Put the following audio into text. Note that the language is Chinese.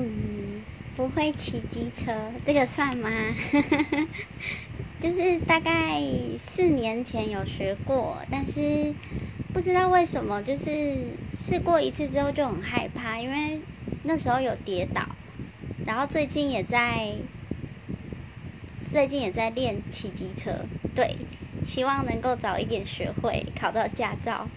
嗯，不会骑机车，这个算吗？就是大概四年前有学过，但是不知道为什么，就是试过一次之后就很害怕，因为那时候有跌倒，然后最近也在最近也在练骑机车，对，希望能够早一点学会考到驾照。